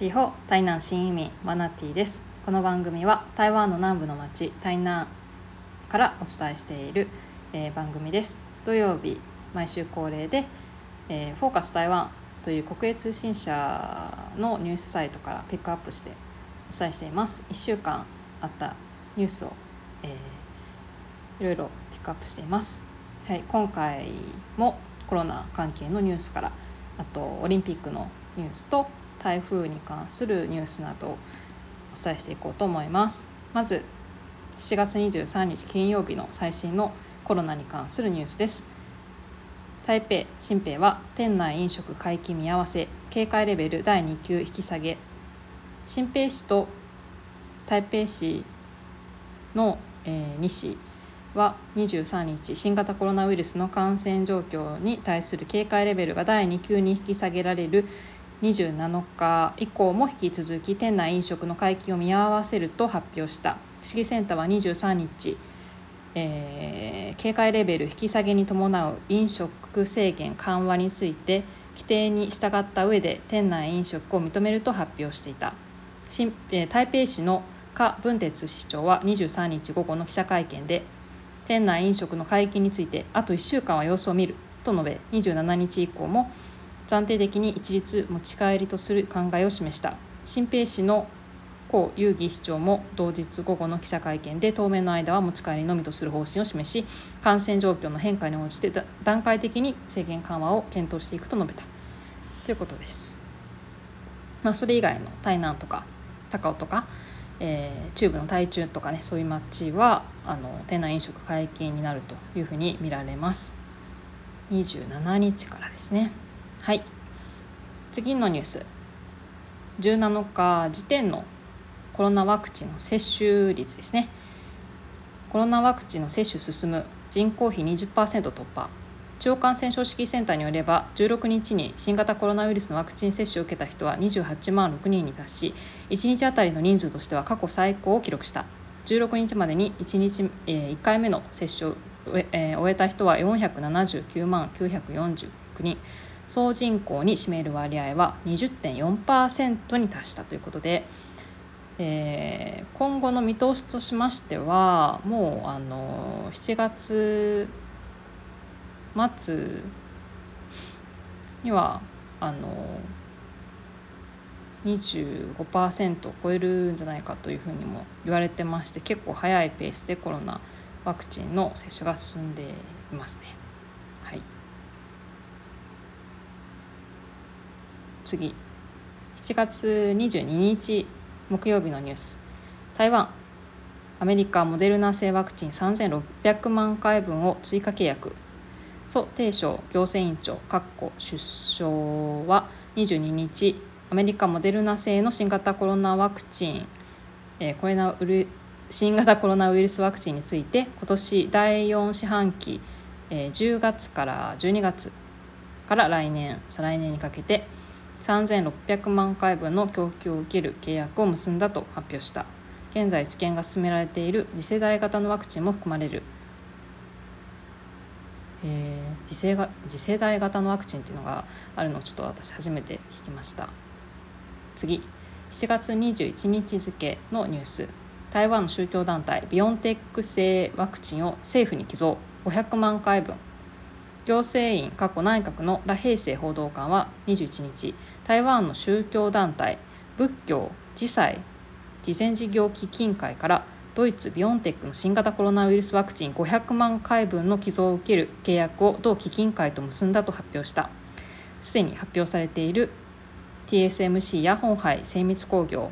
リホ台南新移民マナティです。この番組は台湾の南部の町台南からお伝えしている、えー、番組です。土曜日毎週恒例で、えー、フォーカス台湾という国営通信社のニュースサイトからピックアップしてお伝えしています。1週間あったニュースを、えー、いろいろピックアップしています。はい、今回もコロナ関係のニュースからあとオリンピックのニュースと台風に関するニュースなどをお伝えしていこうと思います。まず7月23日金曜日の最新のコロナに関するニュースです。台北新北は店内飲食回帰見合わせ警戒レベル第2級引き下げ。新北市と台北市の、えー、2市は23日新型コロナウイルスの感染状況に対する警戒レベルが第2級に引き下げられる27日以降も引き続き店内飲食の解禁を見合わせると発表した。市議センターは23日、えー、警戒レベル引き下げに伴う飲食制限緩和について規定に従った上で店内飲食を認めると発表していた、えー、台北市の柯文哲市長は23日午後の記者会見で店内飲食の解禁についてあと1週間は様子を見ると述べ27日以降も暫定的に一律持ち帰りとする考えを示した新平市の江遊戯市長も同日午後の記者会見で当面の間は持ち帰りのみとする方針を示し感染状況の変化に応じて段階的に制限緩和を検討していくと述べたということです。まあ、それ以外の台南とか高尾とか、えー、中部の台中とかねそういう町はあの店内飲食解禁になるというふうに見られます。27日からですね。はい。次のニュース。17日時点のコロナワクチンの接種率ですね。コロナワクチンの接種進む。人口比20%突破。中央感染症指揮センターによれば16日に新型コロナウイルスのワクチン接種を受けた人は28万6人に達し1日当たりの人数としては過去最高を記録した。16日までに1日、えー、1回目の接種を、えー、終えた人は479万949人。総人口に占める割合は20.4%に達したということで、えー、今後の見通しとしましてはもうあの7月末にはあの25%を超えるんじゃないかというふうにも言われてまして結構早いペースでコロナワクチンの接種が進んでいますね。はい次。7月22日木曜日のニュース。台湾。アメリカモデルナ製ワクチン3600万回分を追加契約。蘇定省行政院長出生は22日アメリカモデルナ製の新型コロナワクチン、えー、コロナウル新型コロナウイルスワクチンについて今年第4四半期、えー、10月から12月から来年再来年にかけて3600万回分の供給を受ける契約を結んだと発表した。現在治験が進められている次世代型のワクチンも含まれる、えー、次世が次世代型のワクチンっていうのがあるのをちょっと私初めて聞きました。次。7月21日付のニュース。台湾の宗教団体ビオンテック製ワクチンを政府に寄贈。500万回分。行政院過去内閣の？羅平成報道官は21日台湾の宗教団体仏教慈祭慈善事業基金会からドイツビオンテックの新型コロナウイルスワクチン500万回分の寄贈を受ける契約を同基金会と結んだと発表した。すでに発表されている TSMC や本杯精密工業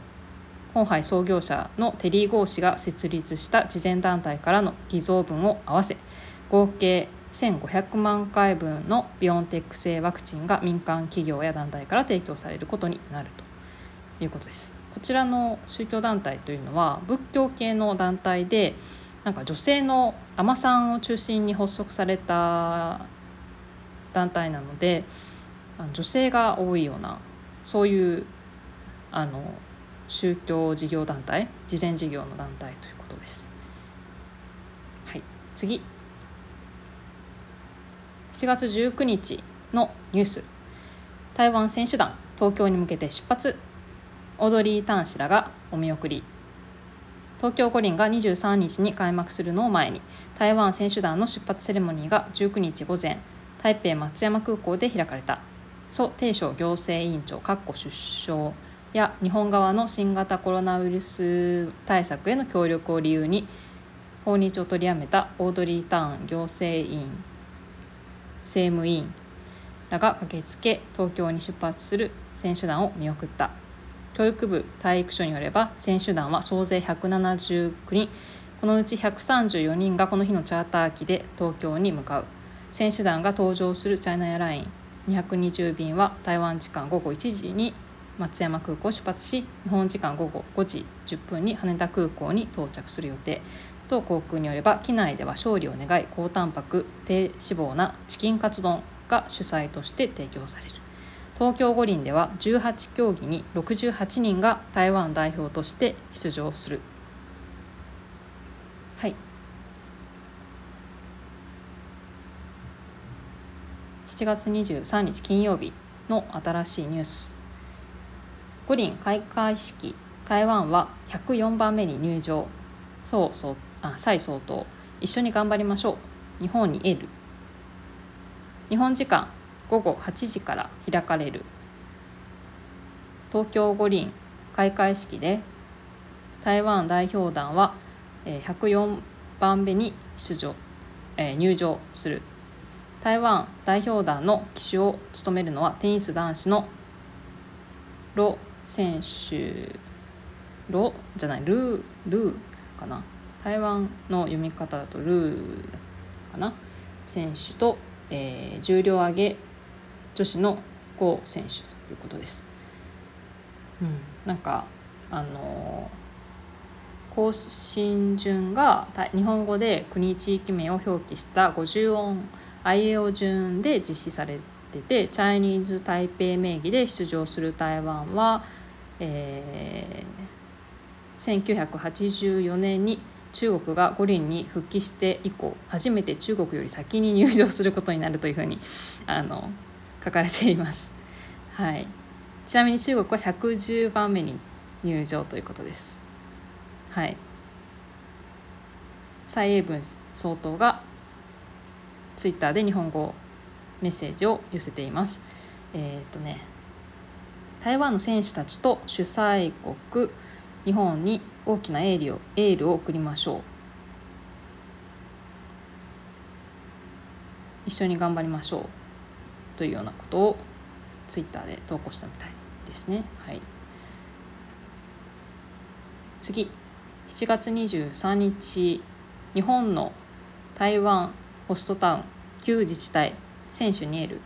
本杯創業者のテリー・ゴー氏が設立した慈善団体からの寄贈分を合わせ合計1500万回分のビオンテック製ワクチンが民間企業や団体から提供されることになるということです。こちらの宗教団体というのは仏教系の団体でなんか女性の海女さんを中心に発足された団体なので女性が多いようなそういうあの宗教事業団体慈善事業の団体ということです。はい、次7月19日のニュース。台湾選手団東京に向けて出発。オードリー・ターン氏らがお見送り。東京五輪が23日に開幕するのを前に台湾選手団の出発セレモニーが19日午前台北松山空港で開かれた。蘇定省行政委員長出生や日本側の新型コロナウイルス対策への協力を理由に訪日を取りやめたオードリー・ターン行政院政務委員。らが駆けつけ東京に出発する選手団を見送った。教育部体育所によれば選手団は総勢179人。このうち134人がこの日のチャーター機で東京に向かう。選手団が搭乗するチャイナエアライン。220便は台湾時間午後1時に松山空港を出発し日本時間午後5時10分に羽田空港に到着する予定。当航空によれば機内では勝利を願い高タンパク低脂肪なチキンカツ丼が主催として提供される。東京五輪では18競技に68人が台湾代表として出場する。はい。7月23日金曜日の新しいニュース。五輪開会式台湾は104番目に入場。そうそう。あ蔡総統一緒に頑張りましょう。日本にエール。日本時間午後8時から開かれる。東京五輪開会式で台湾代表団は104番目に出場、えー、入場する。台湾代表団の旗手を務めるのはテニス男子のロ選手ロじゃないルールーかな。台湾の読み方だとルーかな？選手と、えー、重量挙げ女子の郷選手ということです。うん、なんかあの更新順が日本語で国地域名を表記した50音 IAO 順で実施されててチャイニーズ台北名義で出場する台湾は、えー、1984年に中国が五輪に復帰して以降初めて中国より先に入場することになるというふうにあの書かれています。はい、ちなみに中国は110番目に入場ということです。はい、蔡英文総統がツイッターで日本語メッセージを寄せています。えっ、とね台湾の選手たちと主催国日本に大きなエールをエールを送りましょう。一緒に頑張りましょう。というようなことをツイッターで投稿したみたいですね。はい、次。7月23日日本の台湾ホストタウン旧自治体選手にエール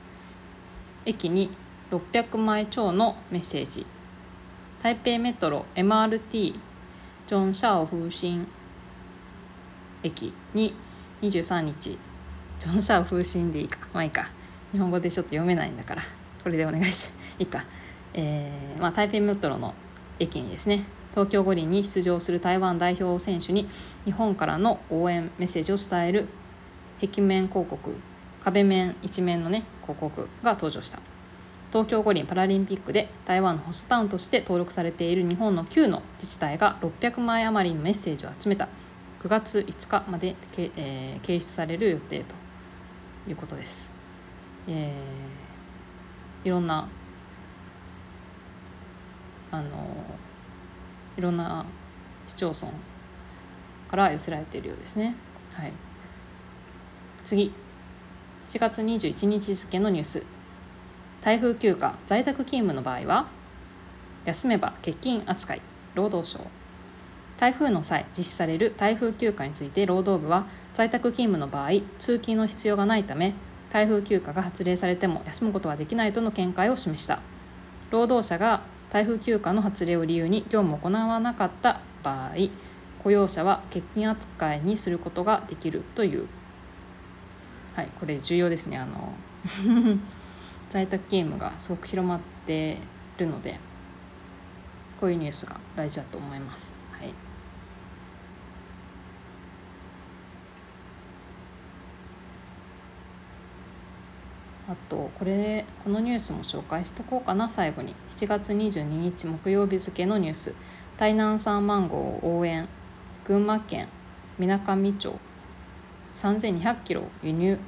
駅に600枚超のメッセージ。台北メトロ MRT ジョン・シャオ風神駅に23日。ジョン・シャオ風神でいいか。まあいいか。日本語でちょっと読めないんだから。これでお願いし いいか、えーまあ、台北メトロの駅にですね東京五輪に出場する台湾代表選手に日本からの応援メッセージを伝える壁面広告壁面一面のね広告が登場した。東京五輪パラリンピックで台湾のホストタウンとして登録されている日本の9の自治体が600枚余りのメッセージを集めた9月5日までけ、えー、掲出される予定ということです。えー、いろんなあのいろんな市町村から寄せられているようですね。はい、次7月21日付のニュース台風休暇在宅勤務の場合は休めば欠勤扱い労働省。台風の際実施される台風休暇について労働部は在宅勤務の場合通勤の必要がないため台風休暇が発令されても休むことはできないとの見解を示した。労働者が台風休暇の発令を理由に業務を行わなかった場合雇用者は欠勤扱いにすることができるという。はいこれ重要ですねあの。在宅ゲームがすごく広まってるのでこういうニュースが大事だと思います。はい。あとこれでこのニュースも紹介しとこうかな最後に。7月22日木曜日付のニュース。台南産マンゴー応援。群馬県みなかみ町。3200キロ輸入。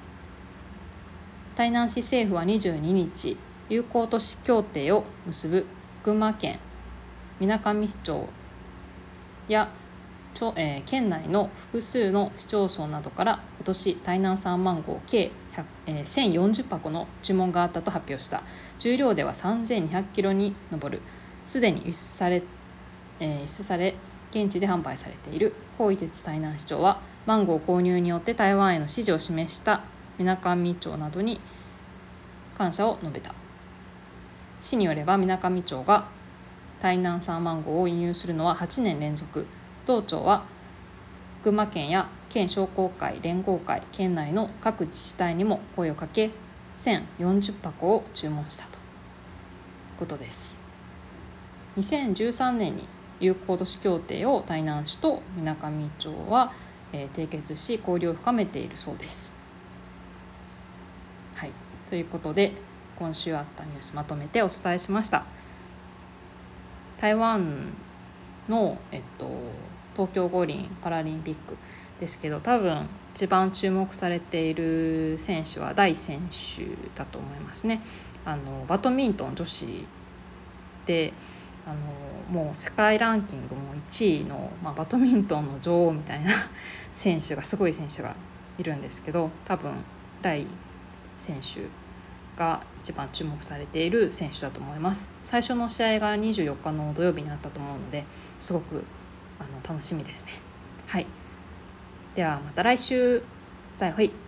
台南市政府は22日友好都市協定を結ぶ群馬県みなかみ町やえー、県内の複数の市町村などから今年台南産マンゴー計えー、1040箱の注文があったと発表した。重量では3200キロに上る。すでに輸出され,、えー、輸出され現地で販売されている。高位鉄台南市長はマンゴー購入によって台湾への支持を示したみなかみ町などに感謝を述べた。市によればみなかみ町が台南産マンゴーを輸入するのは8年連続。道庁は群馬県や県商工会連合会県内の各自治体にも声をかけ1040箱を注文したということです。2013年に友好都市協定を台南市とみなかみ町は、え、締結し交流を深めているそうです。はいということで今週あったニュースまとめてお伝えしました台湾の、えっと、東京五輪パラリンピックですけど多分一番注目されている選手は大選手だと思いますね。あのバドミントン女子であのもう世界ランキングも1位の、まあ、バドミントンの女王みたいな 選手がすごい選手がいるんですけど多分大選手が一番注目されている選手だと思います。最初の試合が24日の土曜日になったと思うのですごくあの楽しみですね。はい。ではまた来週。再会。